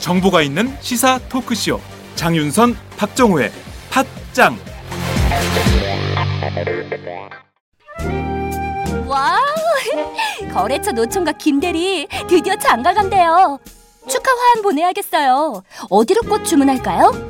정보가 있는 시사 토크쇼 장윤선 박정호의 팟짱 Wow! 거래처 노총각 김대리 드디어 장가 간대요. 축하 화환 보내야겠어요. 어디로 꽃 주문할까요?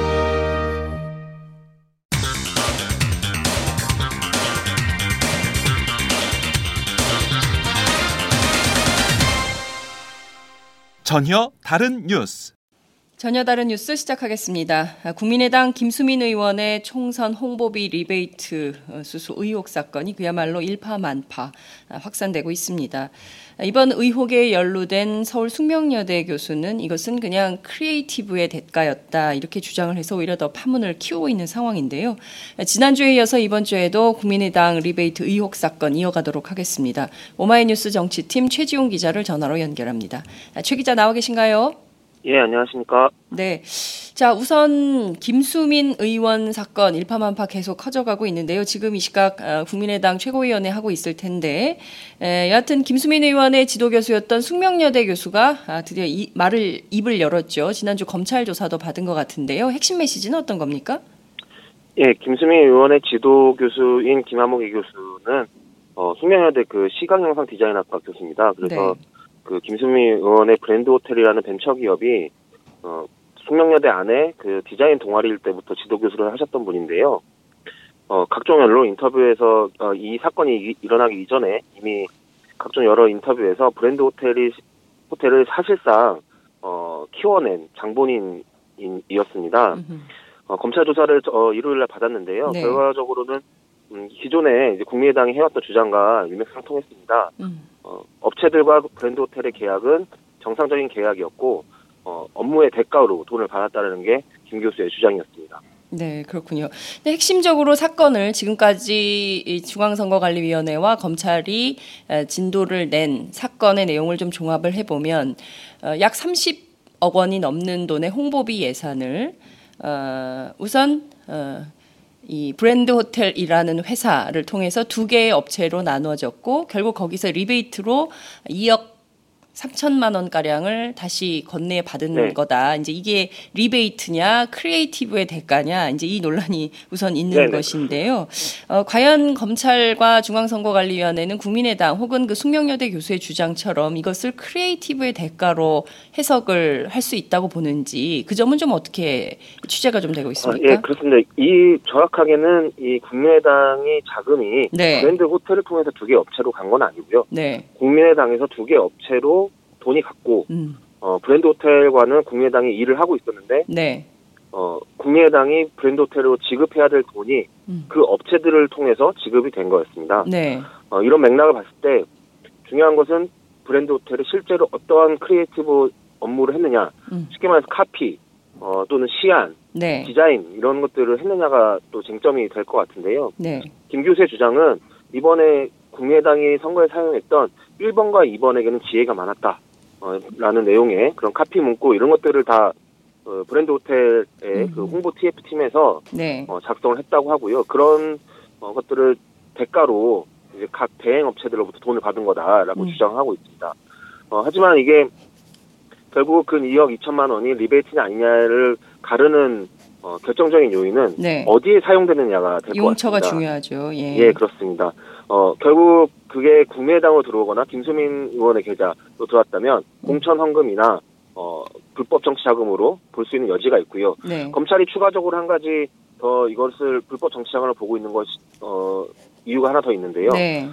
전혀 다른 뉴스. 전혀 다른 뉴스 시작하겠습니다. 아, 국민의당 김수민 의원의 총선 홍보비 리베이트 어, 수수 의혹 사건이 그야말로 일파만파 아, 확산되고 있습니다. 아, 이번 의혹에 연루된 서울 숙명여대 교수는 이것은 그냥 creative의 대가였다 이렇게 주장을 해서 오히려 더 파문을 키우고 있는 상황인데요. 지난주에 이어서 이번 주에도 국민의당 리베이트 의혹 사건 이어가도록 하겠습니다. 오마이뉴스 정치팀 최지용 기자를 전화로 연결합니다. 최 기자 나와 계신가요? 예, 안녕하십니까. 네. 자, 우선 김수민 의원 사건 일파만파 계속 커져가고 있는데요. 지금 이 시각 어, 국민의당 최고위원회 하고 있을 텐데, 에, 여하튼 김수민 의원의 지도 교수였던 숙명여대 교수가 아, 드디어 이, 말을 입을 열었죠. 지난주 검찰 조사도 받은 것 같은데요. 핵심 메시지는 어떤 겁니까? 예, 김수민 의원의 지도 교수인 김한목이 교수는 어, 숙명여대 그 시각영상 디자인학과 교수입니다. 그래서 네. 그 김수민 의원의 브랜드 호텔이라는 벤처 기업이 어, 숙명여대 안에 그 디자인 동아리일 때부터 지도 교수를 하셨던 분인데요. 어, 각종 언론 인터뷰에서 어, 이 사건이 이- 일어나기 이전에 이미 각종 여러 인터뷰에서 브랜드 호텔이 호텔을 사실상 어, 키워낸 장본인이었습니다. 어, 검찰 조사를 어, 일요일 날 받았는데요. 네. 결과적으로는 음, 기존에 이제 국민의당이 해왔던 주장과 일맥상통했습니다. 음. 어, 업체들과 브랜드 호텔의 계약은 정상적인 계약이었고 어, 업무의 대가로 돈을 받았다는 게 김 교수의 주장이었습니다. 네, 그렇군요. 근데 핵심적으로 사건을 지금까지 이 중앙선거관리위원회와 검찰이 에, 진도를 낸 사건의 내용을 좀 종합을 해보면 어, 약 30억 원이 넘는 돈의 홍보비 예산을 어, 우선 어, 이 브랜드 호텔이라는 회사를 통해서 두 개의 업체로 나누어졌고 결국 거기서 리베이트로 2억 3천만 원 가량을 다시 건네 받은 네. 거다. 이제 이게 리베이트냐 creative의 대가냐 이제 이 논란이 우선 있는 네네. 것인데요. 어, 과연 검찰과 중앙선거관리위원회는 국민의당 혹은 그 숙명여대 교수의 주장처럼 이것을 creative의 대가로 해석을 할 수 있다고 보는지 그 점은 좀 어떻게 취재가 좀 되고 어, 있습니까? 예, 그렇습니다. 이 정확하게는 이 국민의당이 자금이 네. 브랜드 호텔을 통해서 두 개 업체로 간 건 아니고요. 네. 국민의당에서 두 개 업체로 돈이 갔고 음. 어, 브랜드 호텔과는 국민의당이 일을 하고 있었는데 네. 어, 국민의당이 브랜드 호텔로 지급해야 될 돈이 음. 그 업체들을 통해서 지급이 된 거였습니다. 네. 어, 이런 맥락을 봤을 때 중요한 것은 브랜드 호텔이 실제로 어떠한 creative 업무를 했느냐, 음. 쉽게 말해서 카피 어, 또는 시안, 네. 디자인 이런 것들을 했느냐가 또 쟁점이 될 것 같은데요. 네. 김 교수의 주장은 이번에 국민의당이 선거에 사용했던 1번과 2번에게는 지혜가 많았다. 어, 라는 내용의 그런 카피 문구 이런 것들을 다 어, 브랜드 호텔의 음. 그 홍보 TF팀에서 네. 어, 작성을 했다고 하고요. 그런 어, 것들을 대가로 이제 각 대행 업체들로부터 돈을 받은 거다라고 음. 주장하고 있습니다. 어, 하지만 이게 결국 그 2억 2천만 원이 리베이트냐 아니냐를 가르는 어, 결정적인 요인은 네. 어디에 사용되느냐가 될것 용처가 같습니다. 중요하죠. 예. 예, 그렇습니다. 어, 결국 그게 국민의당으로 들어오거나 김수민 의원의 계좌로 들어왔다면 공천 헌금이나 어, 불법 정치 자금으로 볼 수 있는 여지가 있고요. 네. 검찰이 추가적으로 한 가지 더 이것을 불법 정치 자금을 보고 있는 것 어, 이유가 하나 더 있는데요. 네.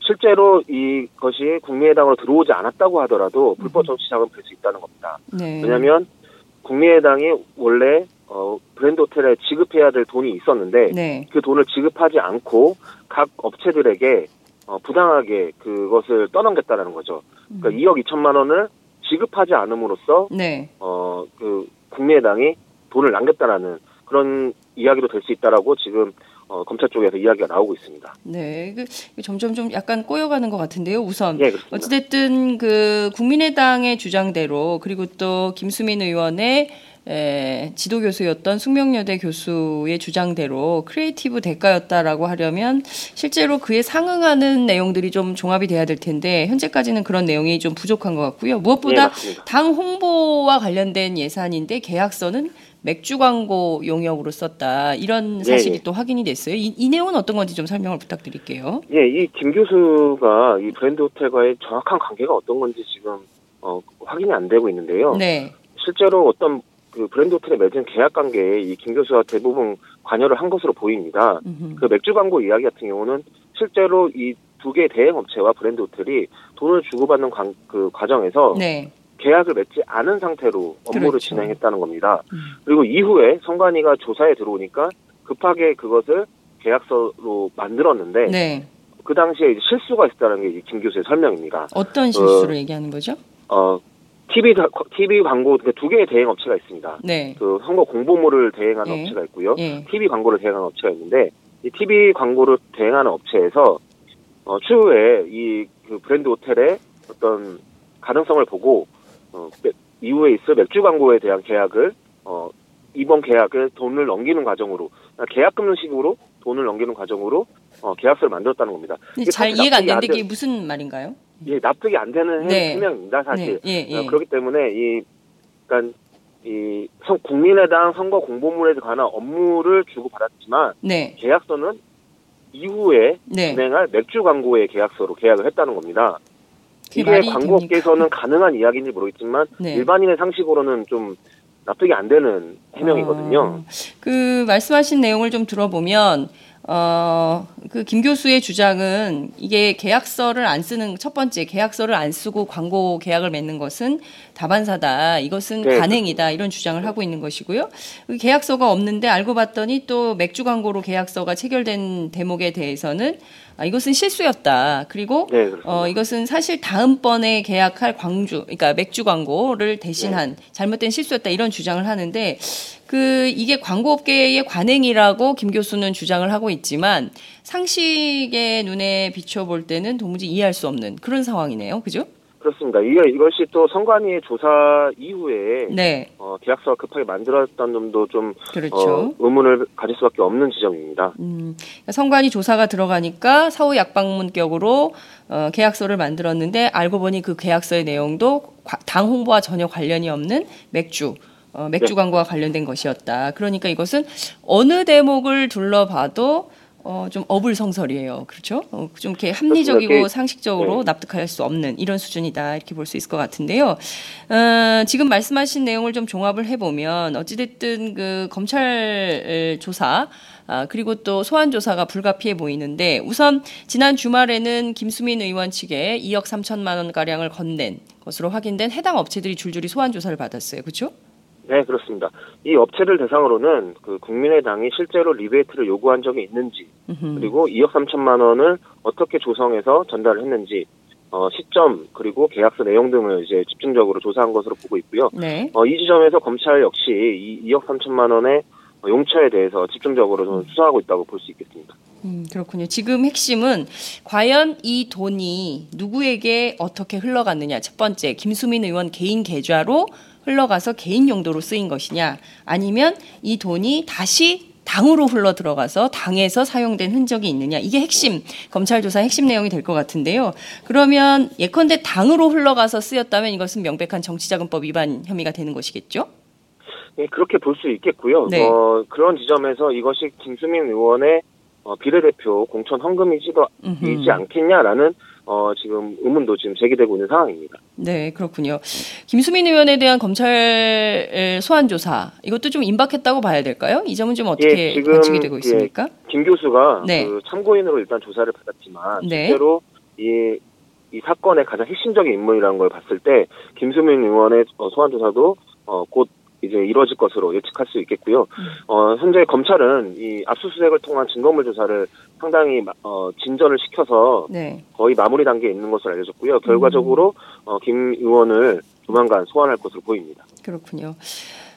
실제로 이것이 국민의당으로 들어오지 않았다고 하더라도 불법 정치 자금 뺄수 있다는 겁니다. 네. 왜냐하면 국민의당이 원래 어, 브랜드 호텔에 지급해야 될 돈이 있었는데 네. 그 돈을 지급하지 않고 각 업체들에게 어, 부당하게 그것을 떠넘겼다라는 거죠. 그러니까 2억 2천만 원을 지급하지 않음으로써 네. 어, 그 국민의당이 돈을 남겼다라는 그런 이야기도 될 수 있다라고 지금 어, 검찰 쪽에서 이야기가 나오고 있습니다. 네. 그 점점 좀 약간 꼬여가는 것 같은데요. 우선 예, 그렇습니다. 어찌됐든 그 국민의당의 주장대로 그리고 또 김수민 의원의 에, 지도 교수였던 숙명여대 교수의 주장대로 creative 대가였다라고 하려면 실제로 그에 상응하는 내용들이 좀 종합이 돼야 될 텐데 현재까지는 그런 내용이 좀 부족한 것 같고요. 예, 무엇보다 맞습니다. 당 홍보와 관련된 예산인데 계약서는 맥주 광고 용역으로 썼다 이런 사실이 예, 예. 또 확인이 됐어요. 이, 이 내용은 어떤 건지 좀 설명을 부탁드릴게요. 예, 이 김 교수가 이 브랜드 호텔과의 정확한 관계가 어떤 건지 지금 어, 확인이 안 되고 있는데요. 네, 실제로 어떤 그 브랜드 호텔에 맺은 계약 관계에 이 김 교수가 대부분 관여를 한 것으로 보입니다. 음흠. 그 맥주 광고 이야기 같은 경우는 실제로 이 두 개의 대행 업체와 브랜드 호텔이 돈을 주고받는 관, 그 과정에서 네, 계약을 맺지 않은 상태로 업무를 그렇죠. 진행했다는 겁니다. 음. 그리고 이후에 성관이가 조사에 들어오니까 급하게 그것을 계약서로 만들었는데 네. 그 당시에 실수가 있었다는 게 김 교수의 설명입니다. 어떤 실수를 얘기하는 거죠? 어, TV 다- TV 광고 그두 개의 대행 업체가 있습니다. 네, 그 선거 공보물을 대행하는 예. 업체가 있고요. 예, TV 광고를 대행하는 업체가 있는데 이 TV 광고를 대행하는 업체에서 어, 추후에 이 그 브랜드 호텔의 어떤 가능성을 보고 어, 맥- 이후에 있을 맥주 광고에 대한 계약을 어, 이번 계약을 돈을 넘기는 과정으로 그러니까 계약 금융 식으로 돈을 넘기는 과정으로 어, 계약서를 만들었다는 겁니다. 잘 이해가 안 되는데 돼- 이게 무슨 말인가요? 예, 납득이 안 되는 네. 해명입니다, 사실. 네, 예, 예. 어, 그렇기 때문에 이 그러니까 이 선- 국민의당 선거 공보물에 관한 업무를 주고 받았지만 네, 계약서는 이후에 네. 진행할 맥주 광고의 계약서로 계약을 했다는 겁니다. 이게 광고업계에서는 가능한 이야기인지 모르겠지만 네. 일반인의 상식으로는 좀 납득이 안 되는 해명이거든요. 어, 그 말씀하신 내용을 좀 들어보면 어, 그 김 교수의 주장은 이게 계약서를 안 쓰는 첫 번째 계약서를 안 쓰고 광고 계약을 맺는 것은 다반사다. 이것은 네, 간행이다. 이런 주장을 하고 있는 것이고요. 그 계약서가 없는데 알고 봤더니 또 맥주 광고로 계약서가 체결된 대목에 대해서는 아, 이것은 실수였다. 그리고 네. 어, 이것은 사실 다음번에 계약할 광주, 그러니까 맥주 광고를 대신한 잘못된 실수였다 이런 주장을 하는데 그 이게 광고업계의 관행이라고 김 교수는 주장을 하고 있지만 상식의 눈에 비춰볼 때는 도무지 이해할 수 없는 그런 상황이네요. 그죠? 그렇습니다. 이게 이것이 또 선관위의 조사 이후에 네. 어, 계약서가 급하게 만들어졌다는 점도 좀 그렇죠. 어, 의문을 가질 수밖에 없는 지점입니다. 음, 성관이 조사가 들어가니까 사후 약방문격으로 어, 계약서를 만들었는데 알고 보니 그 계약서의 내용도 과- 당 홍보와 전혀 관련이 없는 맥주. 어, 맥주 네. 광고와 관련된 것이었다. 그러니까 이것은 어느 대목을 둘러봐도 어, 좀 어불성설이에요. 그렇죠? 어, 좀 이렇게 합리적이고 그렇게- 상식적으로 네. 납득할 수 없는 이런 수준이다. 이렇게 볼 수 있을 것 같은데요. 어, 지금 말씀하신 내용을 좀 종합을 해보면 어찌됐든 그 검찰 조사 아, 그리고 또 소환 조사가 불가피해 보이는데 우선 지난 주말에는 김수민 의원 측에 2억 3천만 원 가량을 건넨 것으로 확인된 해당 업체들이 줄줄이 소환 조사를 받았어요. 그렇죠? 네, 그렇습니다. 이 업체들 대상으로는 그 국민의당이 실제로 리베이트를 요구한 적이 있는지 그리고 2억 3천만 원을 어떻게 조성해서 전달을 했는지 어, 시점 그리고 계약서 내용 등을 이제 집중적으로 조사한 것으로 보고 있고요. 네. 어, 이 지점에서 검찰 역시 이 2억 3천만 원의 용처에 대해서 집중적으로 좀 수사하고 있다고 볼 수 있겠습니다. 음, 그렇군요. 지금 핵심은 과연 이 돈이 누구에게 어떻게 흘러갔느냐. 첫 번째, 김수민 의원 개인 계좌로 흘러가서 개인 용도로 쓰인 것이냐. 아니면 이 돈이 다시 당으로 흘러 들어가서 당에서 사용된 흔적이 있느냐. 이게 핵심, 검찰 조사 핵심 내용이 될 것 같은데요. 그러면 예컨대 당으로 흘러가서 쓰였다면 이것은 명백한 정치자금법 위반 혐의가 되는 것이겠죠? 예, 그렇게 볼 수 있겠고요. 네. 어, 그런 지점에서 이것이 김수민 의원의 어, 비례대표 공천 헌금이지 음흠. 않겠냐라는 어, 지금 의문도 지금 제기되고 있는 상황입니다. 네, 그렇군요. 김수민 의원에 대한 검찰 소환 조사 이것도 좀 임박했다고 봐야 될까요? 이 점은 좀 어떻게 예, 지금, 관측이 되고 예, 있습니까? 김 교수가 네. 그 참고인으로 일단 조사를 받았지만 네. 실제로 이, 이 사건의 가장 핵심적인 인물이라는 걸 봤을 때 김수민 의원의 어, 소환 조사도 어, 곧 이제 이루어질 것으로 예측할 수 있겠고요. 음. 어, 현재 검찰은 이 압수수색을 통한 증거물 조사를 상당히 마- 어, 진전을 시켜서 네. 거의 마무리 단계에 있는 것으로 알려졌고요. 결과적으로 어, 김 의원을 조만간 소환할 것으로 보입니다. 그렇군요.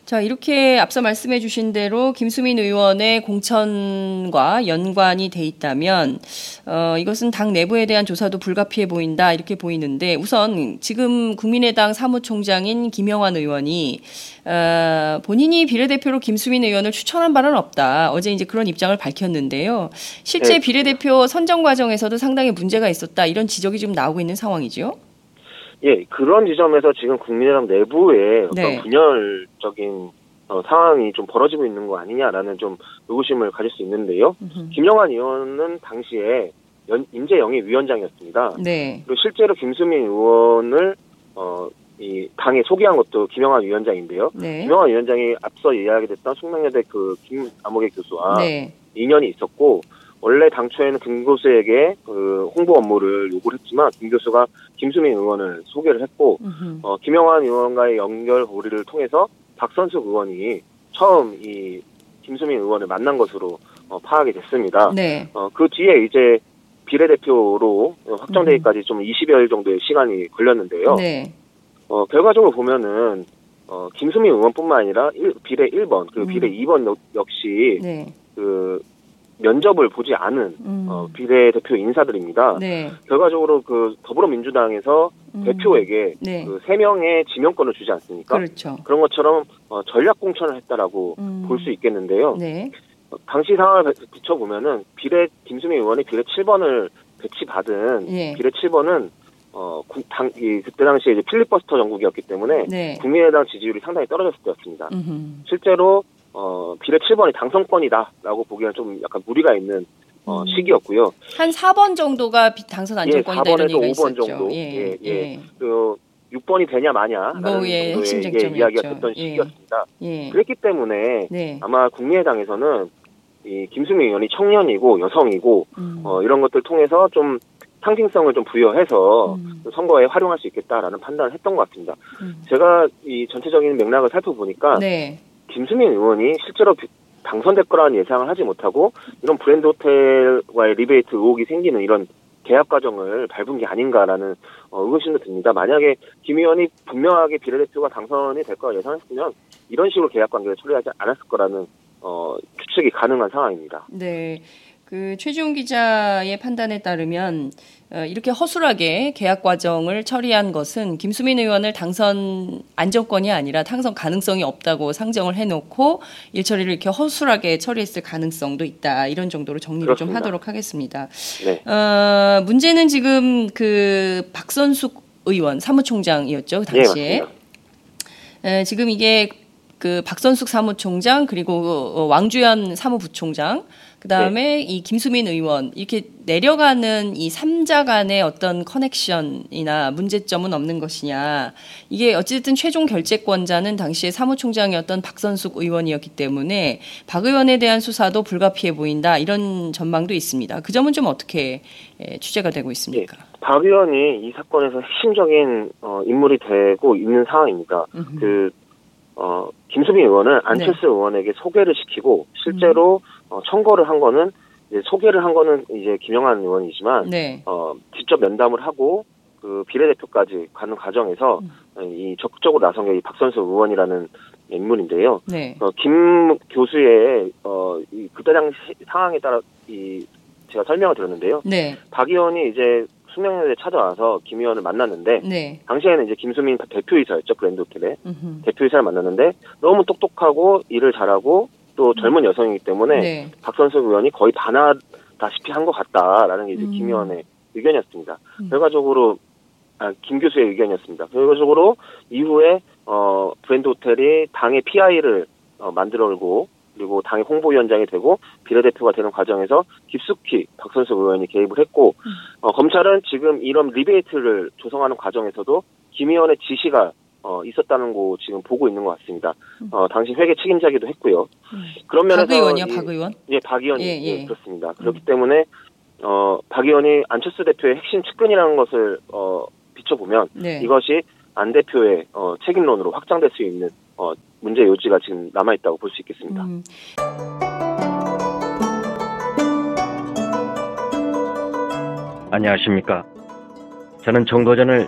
자, 이렇게 앞서 말씀해 주신 대로 김수민 의원의 공천과 연관이 돼 있다면 어, 이것은 당 내부에 대한 조사도 불가피해 보인다 이렇게 보이는데 우선 지금 국민의당 사무총장인 김영환 의원이 어, 본인이 비례대표로 김수민 의원을 추천한 바는 없다. 어제 이제 그런 입장을 밝혔는데요. 실제 네. 비례대표 선정 과정에서도 상당히 문제가 있었다. 이런 지적이 좀 나오고 있는 상황이죠. 예, 그런 지점에서 지금 국민의당 내부에 어떤 네. 분열적인 어, 상황이 좀 벌어지고 있는 거 아니냐라는 좀 의구심을 가질 수 있는데요. 김영환 의원은 당시에 연, 인재영입 위원장이었습니다. 네. 그리고 실제로 김수민 의원을 어, 이 당에 소개한 것도 김영환 위원장인데요. 네. 김영환 위원장이 앞서 이야기됐던 숙명여대 그 김아무개 교수와 네. 인연이 있었고 원래 당초에는 김 교수에게 그 홍보 업무를 요구를 했지만 김 교수가 김수민 의원을 소개를 했고. 어, 김영환 의원과의 연결 고리를 통해서 박선숙 의원이 처음 이 김수민 의원을 만난 것으로 어, 파악이 됐습니다. 네. 어, 그 뒤에 이제 비례대표로 확정되기까지 좀 20여일 정도의 시간이 걸렸는데요. 네. 어, 결과적으로 보면은 어, 김수민 의원뿐만 아니라 일- 비례 1번, 그 음. 비례 2번 역, 역시 네. 그 면접을 보지 않은 음. 어, 비례대표 인사들입니다. 네. 결과적으로 그 더불어민주당에서 음. 대표에게 네. 그세 명의 지명권을 주지 않습니까? 그렇죠. 그런 것처럼 어, 전략 공천을 했다라고 음. 볼수 있겠는데요. 네. 어, 당시 상황을 비- 비춰보면은 비례 김수민 의원이 비례 7번을 배치받은 예. 비례 7번은 어, 구- 당, 이, 그때 당시에 이제 필리버스터 정국이었기 때문에 네. 국민의당 지지율이 상당히 떨어졌을 때였습니다. 음흠. 실제로 어, 비례 7번이 당선권이다라고 보기에는 좀 약간 무리가 있는 어, 음. 시기였고요. 한 4번 정도가 비- 당선 안정권이다 예, 이런 4번에서 얘기가 5번 있었죠. 정도. 예. 예, 예. 예. 그 6번이 되냐 마냐라는 뭐, 예, 핵심 예, 쟁점이었죠. 이야기가 됐던 예. 시기였습니다. 예. 그랬기 때문에 네. 아마 국민의당에서는 이 김수민 의원이 청년이고 여성이고 음. 어, 이런 것들 통해서 좀 상징성을 좀 부여해서 음. 선거에 활용할 수 있겠다라는 판단을 했던 것 같습니다. 음. 제가 이 전체적인 맥락을 살펴보니까 네. 김수민 의원이 실제로 비- 당선될 거라는 예상을 하지 못하고 이런 브랜드 호텔과의 리베이트 의혹이 생기는 이런 계약 과정을 밟은 게 아닌가라는 어, 의구심도 듭니다. 만약에 김 의원이 분명하게 비례대표가 당선이 될 거라 예상했으면 이런 식으로 계약 관계를 처리하지 않았을 거라는 어, 추측이 가능한 상황입니다. 네. 그 최지용 기자의 판단에 따르면 어, 이렇게 허술하게 계약 과정을 처리한 것은 김수민 의원을 당선 안정권이 아니라 당선 가능성이 없다고 상정을 해놓고 일처리를 이렇게 허술하게 처리했을 가능성도 있다 이런 정도로 정리를 좀 그렇습니다. 하도록 하겠습니다. 네. 어, 문제는 지금 그 박선숙 의원 사무총장이었죠 그 예, 당시에 맞습니다. 에, 지금 이게 그 박선숙 사무총장 그리고 어, 왕주현 사무부총장 그다음에 이 김수민 의원 이렇게 내려가는 이 삼자 간의 어떤 커넥션이나 문제점은 없는 것이냐 이게 어쨌든 최종 결재권자는 당시에 사무총장이었던 박선숙 의원이었기 때문에 박 의원에 대한 수사도 불가피해 보인다 이런 전망도 있습니다. 그 점은 좀 어떻게 에, 취재가 되고 있습니까? 박 의원이 이 사건에서 핵심적인 어, 인물이 되고 있는 상황입니다. 음흠. 그 어, 김수민 의원은 안철수 의원에게 소개를 시키고 실제로 어, 청거를 한 거는 이제 소개를 한 거는 이제 김영환 의원이지만 네. 어, 직접 면담을 하고 그 비례대표까지 가는 과정에서 어, 이 적극적으로 나선 게 이 박선수 의원이라는 인물인데요. 네. 어, 김 교수의 어, 이 그때 당시 상황에 따라 이 제가 설명을 드렸는데요. 네. 박 의원이 이제 수명여대 찾아와서 김 의원을 만났는데 네. 당시에는 이제 김수민 대표이사였죠 음흠. 대표이사를 만났는데 너무 똑똑하고 일을 잘하고 또 젊은 여성이기 때문에 네. 박선수 의원이 거의 반하다시피 한 것 같다라는 게 이제 음. 김 의원의 의견이었습니다. 음. 결과적으로 아, 김 교수의 의견이었습니다. 결과적으로 이후에 어 브랜드 호텔이 당의 PI를 어, 만들어고 그리고 당의 홍보위원장이 되고 비례대표가 되는 과정에서 깊숙이 박선수 의원이 개입을 했고 어, 검찰은 지금 이런 리베이트를 조성하는 과정에서도 김 의원의 지시가 어, 있었다는 거 지금 보고 있는 것 같습니다. 어, 당시 회계 책임자기도 했고요. 그런 면에서 박 의원이요, 이- 박 의원? 예, 박 의원이 예, 예. 예, 그렇습니다. 그렇기 때문에 어, 박 의원이 안철수 대표의 핵심 측근이라는 것을 어, 비춰보면 네. 이것이 안 대표의 어, 책임론으로 확장될 수 있는 어, 문제 요지가 지금 남아 있다고 볼 수 있겠습니다. 음, 안녕하십니까. 저는 정도전을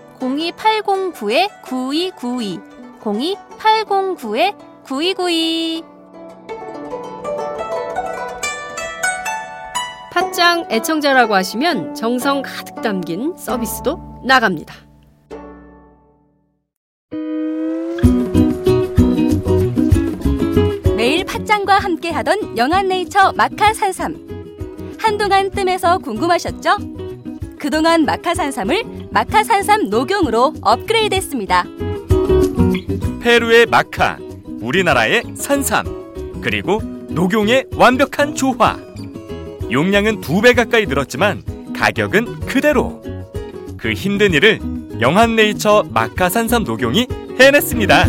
02809-9292 02809-9292 팟짱 애청자라고 하시면 정성 가득 담긴 서비스도 나갑니다. 매일 팥짱과 함께하던 영한네이처 마카 산삼 한동안 뜸해서 궁금하셨죠? 그동안 마카산삼을 마카산삼 녹용으로 업그레이드했습니다. 페루의 마카, 우리나라의 산삼, 그리고 녹용의 완벽한 조화. 용량은 두 배 가까이 늘었지만 가격은 그대로. 그 힘든 일을 영한네이처 마카 산삼 녹용이 해냈습니다.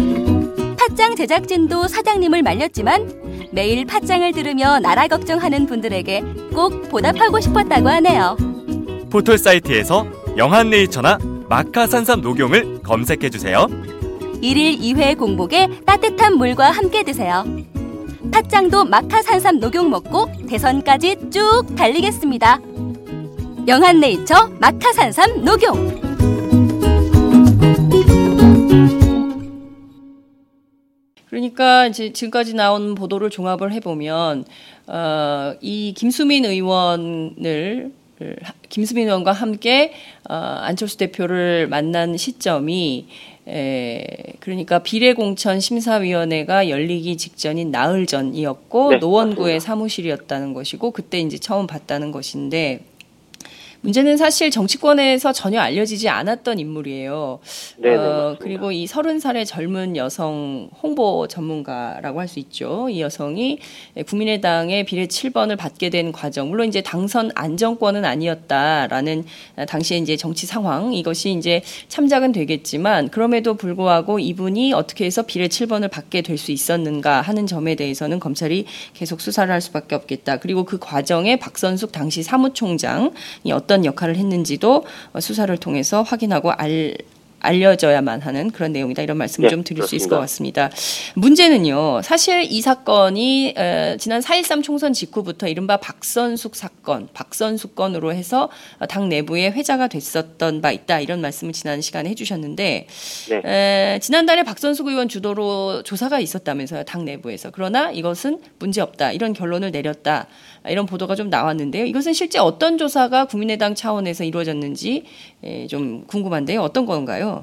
팥짱 제작진도 사장님을 말렸지만 매일 팥짱을 들으며 나라 걱정하는 분들에게 꼭 보답하고 싶었다고 하네요. 포털 사이트에서 영한네이처나 마카 산삼 녹용을 검색해 주세요. 1일 2회 공복에 따뜻한 물과 함께 드세요. 팥짱도 마카산삼 녹용 먹고 대선까지 쭉 달리겠습니다. 영한네이처 마카산삼 녹용 그러니까 이제 지금까지 나온 보도를 종합을 해보면 어, 이 김수민 의원을 김수민 의원과 함께 어, 안철수 대표를 만난 시점이 에, 그러니까 비례공천 심사위원회가 열리기 직전인 나흘 전이었고 네, 노원구의 맞습니다. 사무실이었다는 것이고 그때 이제 처음 봤다는 것인데 문제는 사실 정치권에서 전혀 알려지지 않았던 인물이에요. 네, 네, 어. 그리고 이 서른 살의 젊은 여성 홍보 전문가라고 할 수 있죠. 이 여성이 국민의당의 비례 7번을 받게 된 과정, 물론 이제 당선 안정권은 아니었다라는 당시에 이제 정치 상황 이것이 이제 참작은 되겠지만 그럼에도 불구하고 이분이 어떻게 해서 비례 7번을 받게 될 수 있었는가 하는 점에 대해서는 검찰이 계속 수사를 할 수밖에 없겠다. 그리고 그 과정에 박선숙 당시 사무총장이 어떤 역할을 했는지도 어, 수사를 통해서 확인하고 알 알려져야만 하는 그런 내용이다 이런 말씀을 네, 좀 드릴 수 있을 그렇습니다. 것 같습니다. 문제는요. 사실 이 사건이 에, 지난 4.13 총선 직후부터 이른바 박선숙 사건, 박선숙 건으로 해서 어, 당 내부에 회자가 됐었던 바 있다 이런 말씀을 지난 시간에 해주셨는데 네. 에, 지난달에 박선숙 의원 주도로 조사가 있었다면서요 당 내부에서 그러나 이것은 문제 없다 이런 결론을 내렸다 이런 보도가 좀 나왔는데요. 이것은 실제 어떤 조사가 국민의당 차원에서 이루어졌는지 에, 좀 궁금한데요. 어떤 건가요?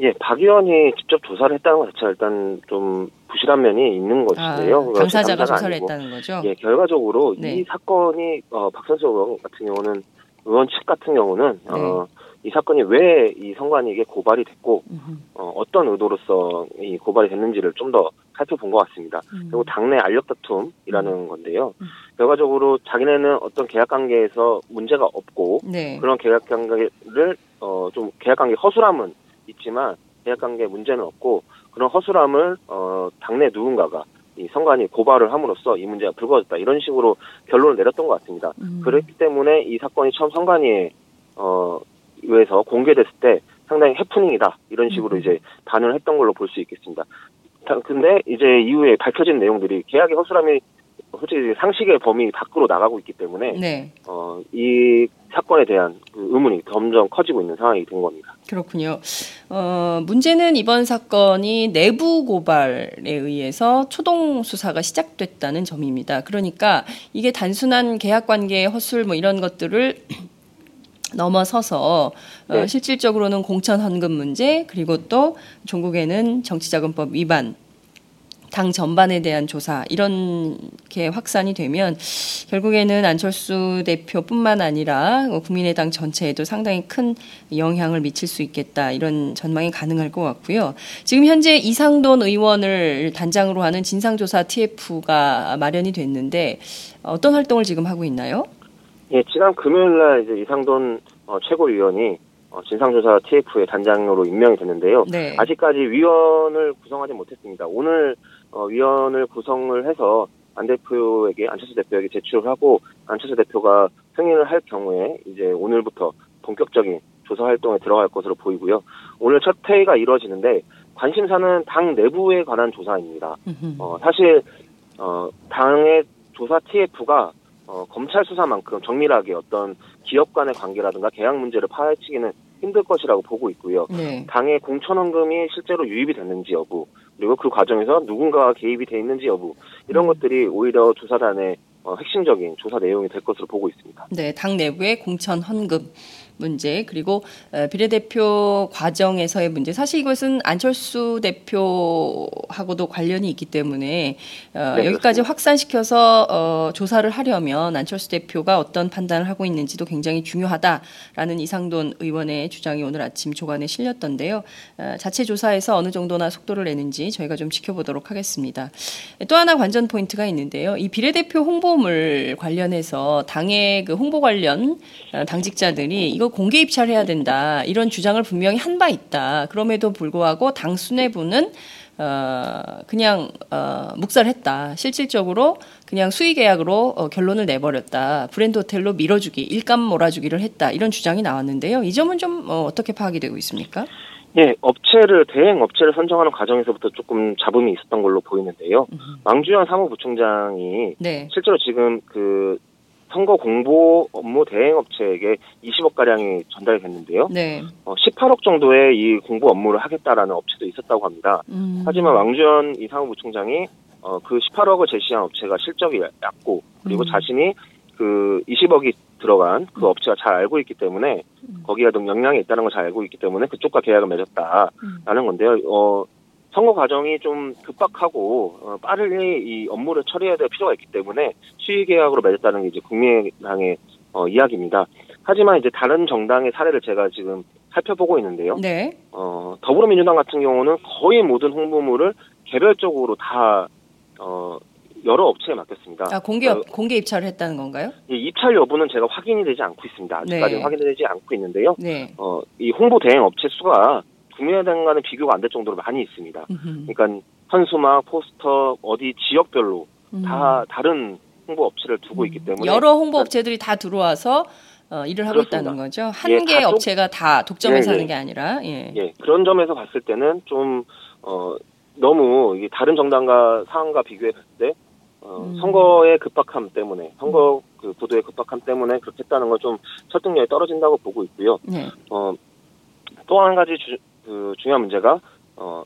예, 박 의원이 직접 조사를 했다는 것 자체가 일단 좀 부실한 면이 있는 것인데요. 아, 당사자가 제3자가 조사를 아니고. 했다는 거죠. 예, 결과적으로 네. 이 사건이 어, 박선수 의원 같은 경우는 의원 측 같은 경우는 어, 이 사건이 왜 이 선관위에게 고발이 됐고 음흠. 어, 어떤 의도로서 이 고발이 됐는지를 좀 더 살펴본 것 같습니다. 음. 그리고 당내 알력 다툼이라는 건데요. 결과적으로 자기네는 어떤 계약 관계에서 문제가 없고 네. 그런 계약 관계를 어, 좀 계약 관계 허술함은 있지만 계약 관계 문제는 없고 그런 허술함을 어, 당내 누군가가 이 선관위 고발을 함으로써 이 문제가 불거졌다 이런 식으로 결론을 내렸던 것 같습니다. 음. 그렇기 때문에 이 사건이 처음 선관위에 어 의해서 공개됐을 때 상당히 해프닝이다 이런 식으로 음. 이제 반응을 했던 걸로 볼 수 있겠습니다. 다- 근데 이제 이후에 밝혀진 내용들이 계약의 허술함이 솔직히 상식의 범위 밖으로 나가고 있기 때문에 네. 어, 이 사건에 대한 그 의문이 점점 커지고 있는 상황이 된 겁니다. 그렇군요. 어, 문제는 이번 사건이 내부 고발에 의해서 초동 수사가 시작됐다는 점입니다. 그러니까 이게 단순한 계약 관계의 허술 뭐 이런 것들을 넘어서서 어, 네. 실질적으로는 공천 헌금 문제 그리고 또 종국에는 정치자금법 위반 당 전반에 대한 조사 이렇게 확산이 되면 결국에는 안철수 대표뿐만 아니라 어, 국민의당 전체에도 상당히 큰 영향을 미칠 수 있겠다 이런 전망이 가능할 것 같고요. 지금 현재 이상돈 의원을 단장으로 하는 진상조사 TF가 마련이 됐는데 어떤 활동을 지금 하고 있나요? 예, 지난 금요일 날 이제 이상돈 어, 최고위원이 어, 진상조사 TF의 단장으로 임명이 됐는데요. 네. 아직까지 위원을 구성하지 못했습니다. 오늘 어, 위원을 구성을 해서 안 대표에게 안철수 대표에게 제출을 하고 안철수 대표가 승인을 할 경우에 이제 오늘부터 본격적인 조사 활동에 들어갈 것으로 보이고요. 오늘 첫 회의가 이루어지는데 관심사는 당 내부에 관한 조사입니다. 어, 사실 어, 당의 조사 TF가 어, 검찰 수사만큼 정밀하게 어떤 기업 간의 관계라든가 계약 문제를 파헤치기는 힘들 것이라고 보고 있고요. 네. 당의 공천원금이 실제로 유입이 됐는지 여부, 그리고 그 과정에서 누군가가 개입이 돼 있는지 여부, 이런 것들이 오히려 조사단의 어, 핵심적인 조사 내용이 될 것으로 보고 있습니다. 네, 당 내부의 공천 헌금 문제 그리고 어, 비례대표 과정에서의 문제 사실 이것은 안철수 대표하고도 관련이 있기 때문에 어, 네, 여기까지 확산시켜서 어, 조사를 하려면 안철수 대표가 어떤 판단을 하고 있는지도 굉장히 중요하다라는 이상돈 의원의 주장이 오늘 아침 조간에 실렸던데요. 어, 자체 조사에서 어느 정도나 속도를 내는지 저희가 좀 지켜보도록 하겠습니다. 또 하나 관전 포인트가 있는데요. 이 비례대표 홍보물 관련해서 당의 그 홍보 관련 어, 당직자들이 이거 공개 입찰 해야 된다 이런 주장을 분명히 한 바 있다. 그럼에도 불구하고 당 수뇌부는 어, 그냥 어, 묵살했다. 실질적으로 그냥 수의 계약으로 어, 결론을 내버렸다. 브랜드 호텔로 밀어주기, 일감 몰아주기를 했다. 이런 주장이 나왔는데요. 이 점은 좀 어, 어떻게 파악이 되고 있습니까? 예, 업체를 대행 업체를 선정하는 과정에서부터 조금 잡음이 있었던 걸로 보이는데요. 왕주현 사무부총장이 네. 실제로 지금 그 선거 공보 업무 대행 업체에게 20억 가량이 전달이 됐는데요. 네. 어, 18억 정도의 이 공보 업무를 하겠다라는 업체도 있었다고 합니다. 음. 하지만 왕주현 이 사무부총장이 어, 그 18억을 제시한 업체가 실적이 얕고 그리고 음. 자신이 그 20억이 들어간 그 업체가 잘 알고 있기 때문에 음. 거기가 좀 영향이 있다는 걸 잘 알고 있기 때문에 그쪽과 계약을 음. 맺었다라는 건데요. 어, 선거 과정이 좀 급박하고 어, 빠르게 이 업무를 처리해야 될 필요가 있기 때문에 수의 계약으로 맺었다는 게 이제 국민의당의 어, 이야기입니다. 하지만 이제 다른 정당의 사례를 제가 지금 살펴보고 있는데요. 네. 어, 더불어민주당 같은 경우는 거의 모든 홍보물을 개별적으로 다 어, 여러 업체에 맡겼습니다. 아, 공개 어, 공개 입찰을 했다는 건가요? 이 입찰 여부는 제가 확인이 되지 않고 있습니다. 아직까지 네. 확인되지 않고 있는데요. 네. 어, 이 홍보 대행 업체 수가 국민의당과는 비교가 안 될 정도로 많이 있습니다. 음흠. 그러니까 현수막, 포스터, 어디 지역별로 음. 다 다른 홍보 업체를 두고 있기 때문에 여러 홍보 업체들이 다 들어와서 어, 일을 하고 그렇습니다. 있다는 거죠. 한 예, 업체가 다 독점해서 예, 하는 예. 게 아니라 예. 예, 그런 점에서 봤을 때는 좀, 어, 너무 다른 정당과 상황과 비교했을 때, 어, 음. 선거의 급박함 때문에, 선거 그 구도의 급박함 때문에 그렇게 했다는 걸좀 설득력이 떨어진다고 보고 있고요. 네. 어, 또 한 가지 주, 그 중요한 문제가, 어,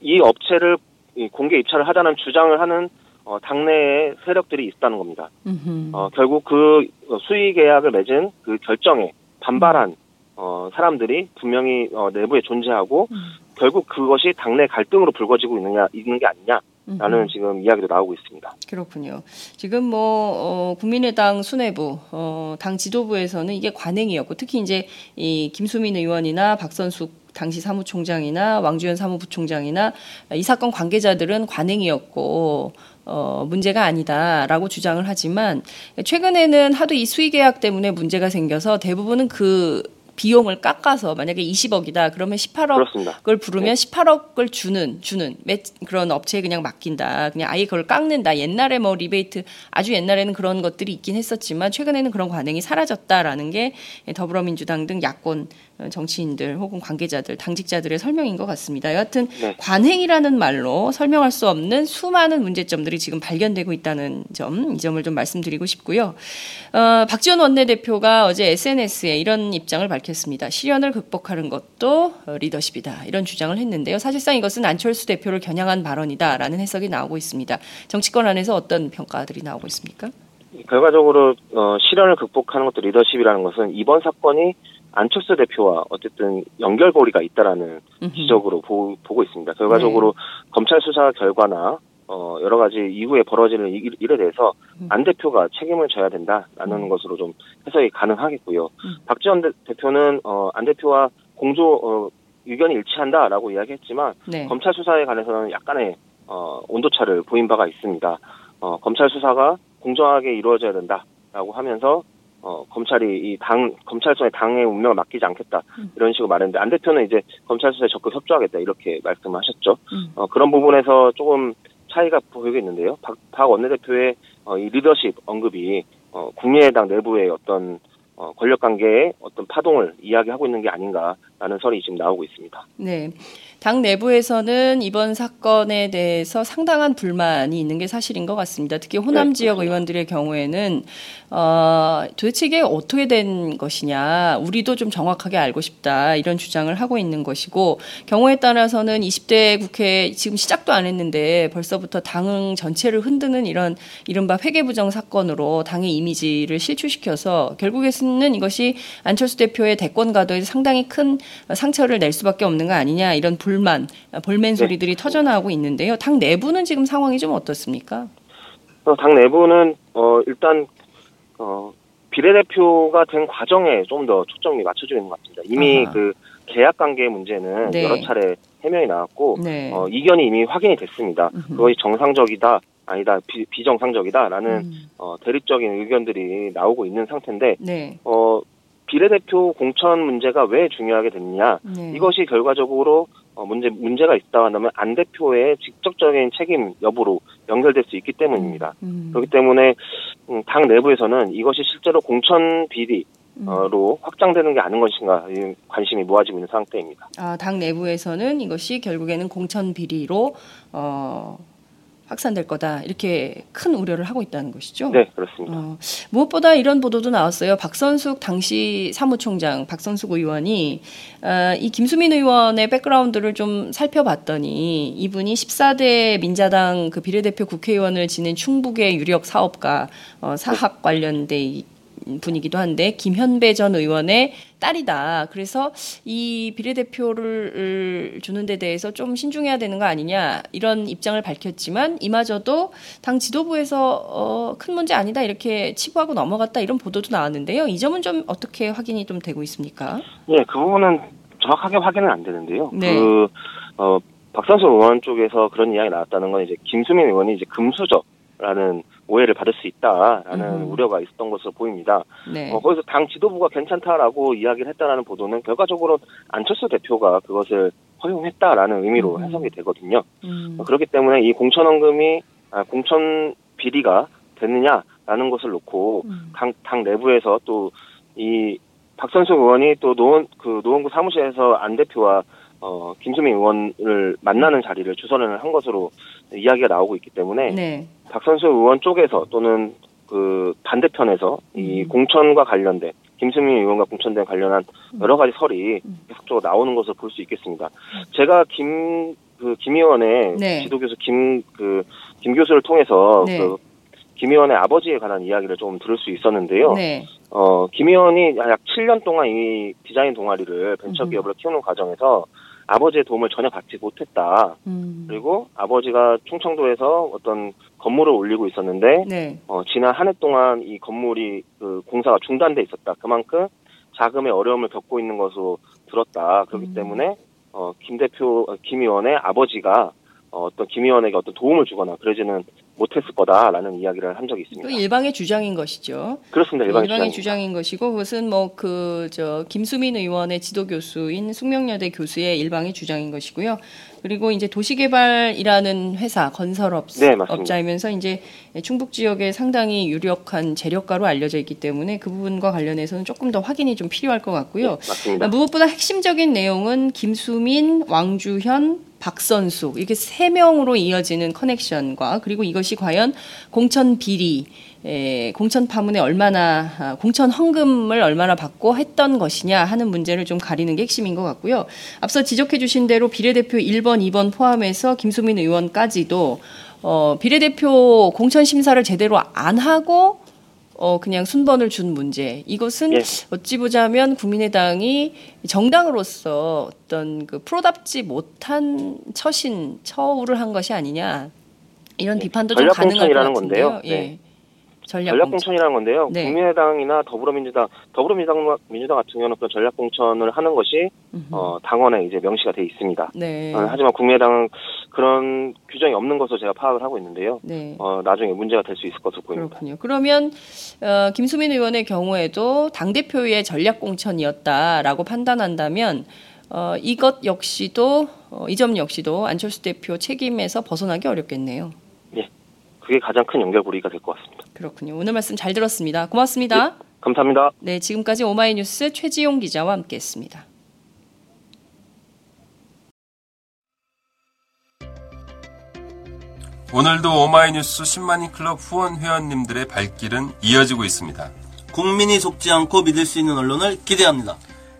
이 업체를 이 공개 입찰을 하자는 주장을 하는 어, 당내의 세력들이 있다는 겁니다. 음흠. 어, 결국 그 수의 계약을 맺은 그 결정에 반발한 어, 사람들이 분명히 어, 내부에 존재하고 음. 결국 그것이 당내 갈등으로 불거지고 있느냐 있는 게 아니냐 라는 음흠. 지금 이야기도 나오고 있습니다. 그렇군요. 지금 뭐 어, 국민의당 수뇌부, 어, 당 지도부에서는 이게 관행이었고 특히 이제 이 김수민 의원이나 박선숙 당시 사무총장이나 왕주현 사무부총장이나 이 사건 관계자들은 관행이었고 어, 문제가 아니다라고 주장을 하지만 최근에는 하도 이 수의 계약 때문에 문제가 생겨서 대부분은 그 비용을 깎아서 만약에 20억이다 그러면 18억을 그렇습니다. 부르면 18억을 주는 주는 매- 그런 업체에 그냥 맡긴다. 그냥 아예 그걸 깎는다. 옛날에 뭐 리베이트 아주 옛날에는 그런 것들이 있긴 했었지만 최근에는 그런 관행이 사라졌다라는 게 더불어민주당 등 야권 어, 정치인들 혹은 관계자들 당직자들의 설명인 것 같습니다. 여하튼 네. 관행이라는 말로 설명할 수 없는 수많은 문제점들이 지금 발견되고 있다는 점, 이 점을 좀 말씀드리고 싶고요. 어, 박지원 원내대표가 어제 SNS에 이런 입장을 밝혔습니다. 시련을 극복하는 것도 어, 리더십이다. 이런 주장을 했는데요. 사실상 이것은 안철수 대표를 겨냥한 발언이다라는 해석이 나오고 있습니다. 정치권 안에서 어떤 평가들이 나오고 있습니까? 결과적으로 어, 시련을 극복하는 것도 리더십이라는 것은 이번 사건이 안철수 대표와 어쨌든 연결고리가 있다라는 음흠. 지적으로 보, 고 있습니다. 결과적으로 검찰 수사 결과나 어, 여러 가지 이후에 벌어지는 이- 일에 대해서 음. 안 대표가 책임을 져야 된다라는 것으로 좀 해석이 가능하겠고요. 음. 박지원 대, 대표는 어, 안 대표와 공조 어, 의견이 일치한다라고 이야기했지만 네. 검찰 수사에 관해서는 약간의 어, 온도차를 보인 바가 있습니다. 어, 검찰 수사가 공정하게 이루어져야 된다라고 하면서 어, 검찰이 이 당 검찰청의 당의 운명을 맡기지 않겠다 이런 식으로 말했는데 안 대표는 이제 검찰 수사에 적극 협조하겠다 이렇게 말씀하셨죠. 음. 어, 그런 부분에서 조금 차이가 보이겠는데요. 박, 박 원내대표의 어, 이 리더십 언급이 어, 국민의당 내부의 어떤 어, 권력 관계의 어떤 파동을 이야기하고 있는 게 아닌가라는 설이 지금 나오고 있습니다. 네. 당 내부에서는 이번 사건에 대해서 상당한 불만이 있는 게 사실인 것 같습니다. 특히 호남 네, 지역. 의원들의 경우에는 어, 도대체 이게 어떻게 된 것이냐, 우리도 좀 정확하게 알고 싶다 이런 주장을 하고 있는 것이고 경우에 따라서는 20대 국회 지금 시작도 안 했는데 벌써부터 당 전체를 흔드는 이런 이른바 회계부정 사건으로 당의 이미지를 실추시켜서 결국에는 이것이 안철수 대표의 대권 가도에 상당히 큰 상처를 낼 수밖에 없는 거 아니냐 이런 불 만, 볼멘 소리들이 터져나오고 있는데요. 당 내부는 지금 상황이 좀 어떻습니까? 어, 당 내부는 어, 일단 어, 비례대표가 된 과정에 좀 더 초점이 맞춰져 있는 것 같습니다. 이미 아하. 그 계약 관계 문제는 네. 여러 차례 해명이 나왔고 네. 어, 이견이 이미 확인이 됐습니다. 음흠. 그것이 정상적이다 아니다 비, 비정상적이다라는 음. 어, 대립적인 의견들이 나오고 있는 상태인데 네. 어, 비례대표 공천 문제가 왜 중요하게 됐느냐 네. 이것이 결과적으로 어, 문제 문제가 있다 한다면 안 대표의 직접적인 책임 여부로 연결될 수 있기 때문입니다. 음. 그렇기 때문에 음, 당 내부에서는 이것이 실제로 공천 비리로 음. 확장되는 게 아닌 것인가 이 관심이 모아지고 있는 상태입니다. 아, 당 내부에서는 이것이 결국에는 공천 비리로 어, 확산될 거다 이렇게 큰 우려를 하고 있다는 것이죠. 네, 그렇습니다. 어, 무엇보다 이런 보도도 나왔어요. 박선숙 당시 사무총장 박선숙 의원이 어, 이 김수민 의원의 백그라운드를 좀 살펴봤더니 이분이 14대 민자당 그 비례대표 국회의원을 지낸 충북의 유력 사업가 어, 사학 관련돼 이- 분이기도 한데 김현배 전 의원의 딸이다. 그래서 이 비례대표를 주는 데 대해서 좀 신중해야 되는 거 아니냐 이런 입장을 밝혔지만 이마저도 당 지도부에서 어, 큰 문제 아니다 이렇게 치부하고 넘어갔다 이런 보도도 나왔는데요. 이 점은 좀 어떻게 확인이 좀 되고 있습니까? 예, 그 부분은 정확하게 확인은 안 되는데요. 네. 그 어, 박선수 의원 쪽에서 그런 이야기 나왔다는 건 이제 김수민 의원이 이제 금수저 라는 오해를 받을 수 있다라는 음. 우려가 있었던 것으로 보입니다. 네. 어, 거기서 당 지도부가 괜찮다라고 이야기를 했다라는 보도는 결과적으로 안철수 대표가 그것을 허용했다라는 의미로 음. 해석이 되거든요. 음. 어, 그렇기 때문에 이 공천원금이 아, 공천 비리가 됐느냐라는 것을 놓고 음. 당, 당 내부에서 또 이 박선수 의원이 또 노원 그 노원구 사무실에서 안 대표와 어, 김수민 의원을 만나는 자리를 주선을 한 것으로 이야기가 나오고 있기 때문에 네. 박선수 의원 쪽에서 또는 그 반대편에서 이 음. 공천과 관련된 김수민 의원과 공천된 관련한 여러 가지 설이 음. 계속적으로 나오는 것을 볼 수 있겠습니다. 제가 김, 그, 김 의원의 네. 지도교수 김, 그, 김 교수를 통해서 네. 그, 김 의원의 아버지에 관한 이야기를 좀 들을 수 있었는데요. 네. 어, 김 의원이 약 7년 동안 이 디자인 동아리를 벤처 음흠. 기업으로 키우는 과정에서 아버지의 도움을 전혀 받지 못했다. 음. 그리고 아버지가 충청도에서 어떤 건물을 올리고 있었는데 네. 어, 지난 한 해 동안 이 건물이 그 공사가 중단돼 있었다. 그만큼 자금의 어려움을 겪고 있는 것으로 들었다. 그렇기 음. 때문에 어, 김 대표, 어, 김 의원의 아버지가 어, 어떤 김 의원에게 어떤 도움을 주거나 그러지는 못했을 거다라는 이야기를 한 적이 그 있습니다. 일방의 주장인 것이죠. 그렇습니다. 일방의 주장입니다. 주장인 것이고 그것은 뭐 그 저 김수민 의원의 지도 교수인 숙명여대 교수의 일방의 주장인 것이고요. 그리고 이제 도시개발이라는 회사 건설업자 네, 이제 충북 지역에 상당히 유력한 재력가로 알려져 있기 때문에 그 부분과 관련해서는 조금 더 확인이 좀 필요할 것 같고요. 네, 맞습니다. 무엇보다 핵심적인 내용은 김수민, 왕주현, 박선수 이렇게 세 명으로 이어지는 커넥션과 그리고 이것이 과연 공천 비리, 에, 공천 파문에 얼마나 아, 공천 헌금을 얼마나 받고 했던 것이냐 하는 문제를 좀 가리는 게 핵심인 것 같고요. 앞서 지적해 주신 대로 비례대표 1번, 2번 포함해서 김수민 의원까지도 어, 비례대표 공천 심사를 제대로 안 하고 어 그냥 순번을 준 문제. 이것은 예. 어찌 보자면 국민의당이 정당으로서 어떤 그 프로답지 못한 처신 처우를 한 것이 아니냐 이런 비판도 좀 전략 가능할 것 같은데요. 건데요. 예. 네. 전략, 전략 공천. 공천 이라는 건데요. 네. 국민의당이나 더불어민주당, 더불어민주당 민주당 같은 경우는 그런 전략 공천을 하는 것이 음흠. 어, 당원에 이제 명시가 돼 있습니다. 네. 어, 하지만 국민의당은 그런 규정이 없는 것으로 제가 파악을 하고 있는데요. 네. 어, 나중에 문제가 될 수 있을 것으로 보입니다. 그렇군요. 그러면 어, 김수민 의원의 경우에도 당 대표의 전략 공천이었다라고 판단한다면 어, 이것 역시도 어, 이점 역시도 안철수 대표 책임에서 벗어나기 어렵겠네요. 그게 가장 큰 연결고리가 될 것 같습니다. 그렇군요. 오늘 말씀 잘 들었습니다. 고맙습니다. 감사합니다. 네, 지금까지 오마이뉴스 최지용 기자와 함께했습니다. 오늘도 오마이뉴스 10만인 클럽 후원 회원님들의 발길은 이어지고 있습니다. 국민이 속지 않고 믿을 수 있는 언론을 기대합니다.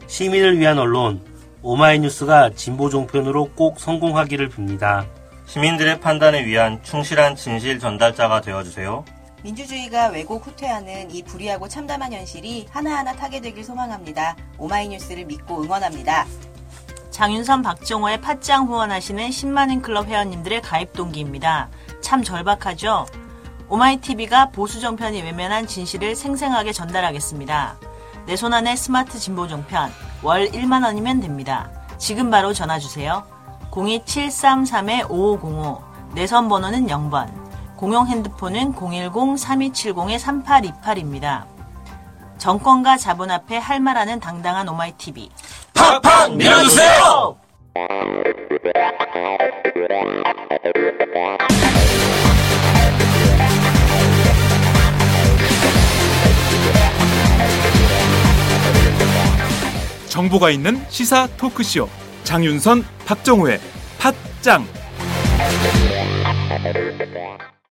시민을 위한 언론 오마이뉴스가 진보 종편으로 꼭 성공하기를 빕니다. 시민들의 판단에 위한 충실한 진실 전달자가 되어주세요. 민주주의가 왜곡 후퇴하는 이 불의하고 참담한 현실이 하나하나 타개되길 소망합니다. 오마이뉴스를 믿고 응원합니다. 장윤선 박정호의 팟짱 후원하시는 10만인 클럽 회원님들의 가입 동기입니다. 참 절박하죠? 오마이TV가 보수 정편이 외면한 진실을 생생하게 전달하겠습니다. 내 손안의 스마트 진보 종편 월 1만원이면 됩니다. 지금 바로 전화주세요. 02733-5505 내선 번호는 0번 공용 핸드폰은 010-3270-3828입니다. 정권과 자본 앞에 할 말하는 당당한 오마이TV 팍팍 밀어주세요! 정보가 있는 시사 토크쇼 장윤선, 박정호의 팟짱